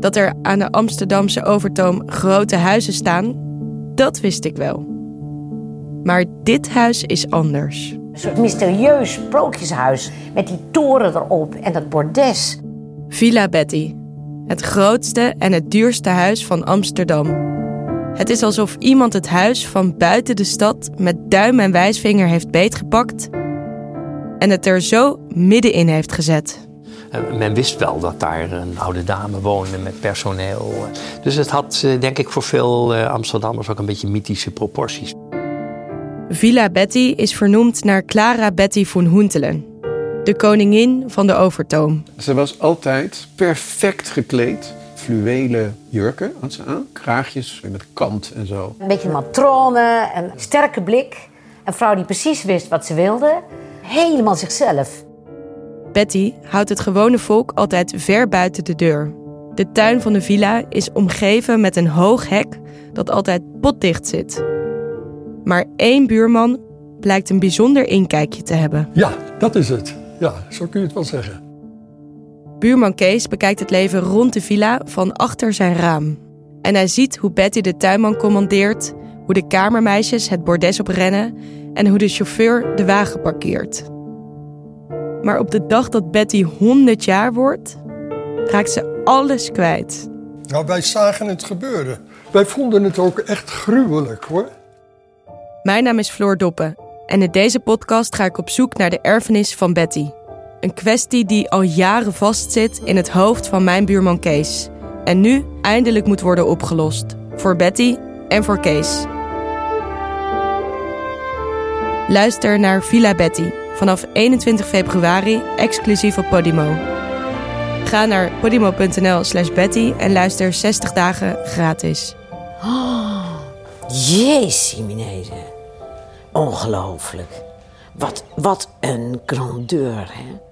Dat er aan de Amsterdamse Overtoom grote huizen staan, dat wist ik wel. Maar dit huis is anders. Een soort mysterieus sprookjeshuis met die toren erop en dat bordes. Villa Betty, het grootste en het duurste huis van Amsterdam. Het is alsof iemand het huis van buiten de stad met duim en wijsvinger heeft beetgepakt en het er zo middenin heeft gezet. Men wist wel dat daar een oude dame woonde met personeel. Dus het had, eh, denk ik, voor veel eh, Amsterdammers ook een beetje mythische proporties. Villa Betty is vernoemd naar Clara Betty von Huntelen, de koningin van de Overtoom. Ze was altijd perfect gekleed. Fluwelen jurken had ze aan, kraagjes met kant en zo. Een beetje matrone, een sterke blik. Een vrouw die precies wist wat ze wilde. Helemaal zichzelf. Betty houdt het gewone volk altijd ver buiten de deur. De tuin van de villa is omgeven met een hoog hek dat altijd potdicht zit. Maar één buurman blijkt een bijzonder inkijkje te hebben. Ja, dat is het. Ja, zo kun je het wel zeggen. Buurman Kees bekijkt het leven rond de villa van achter zijn raam. En hij ziet hoe Betty de tuinman commandeert, hoe de kamermeisjes het bordes oprennen en hoe de chauffeur de wagen parkeert. Maar op de dag dat Betty 100 jaar wordt, raakt ze alles kwijt. Nou, wij zagen het gebeuren. Wij vonden het ook echt gruwelijk hoor. Mijn naam is Floor Doppen en in deze podcast ga ik op zoek naar de erfenis van Betty. Een kwestie die al jaren vastzit in het hoofd van mijn buurman Kees. En nu eindelijk moet worden opgelost. Voor Betty en voor Kees. Luister naar Villa Betty vanaf 21 februari exclusief op Podimo. Ga naar podimo.nl slash Betty en luister 60 dagen gratis. Oh, jezus. Ongelooflijk. Wat, wat een grandeur, hè?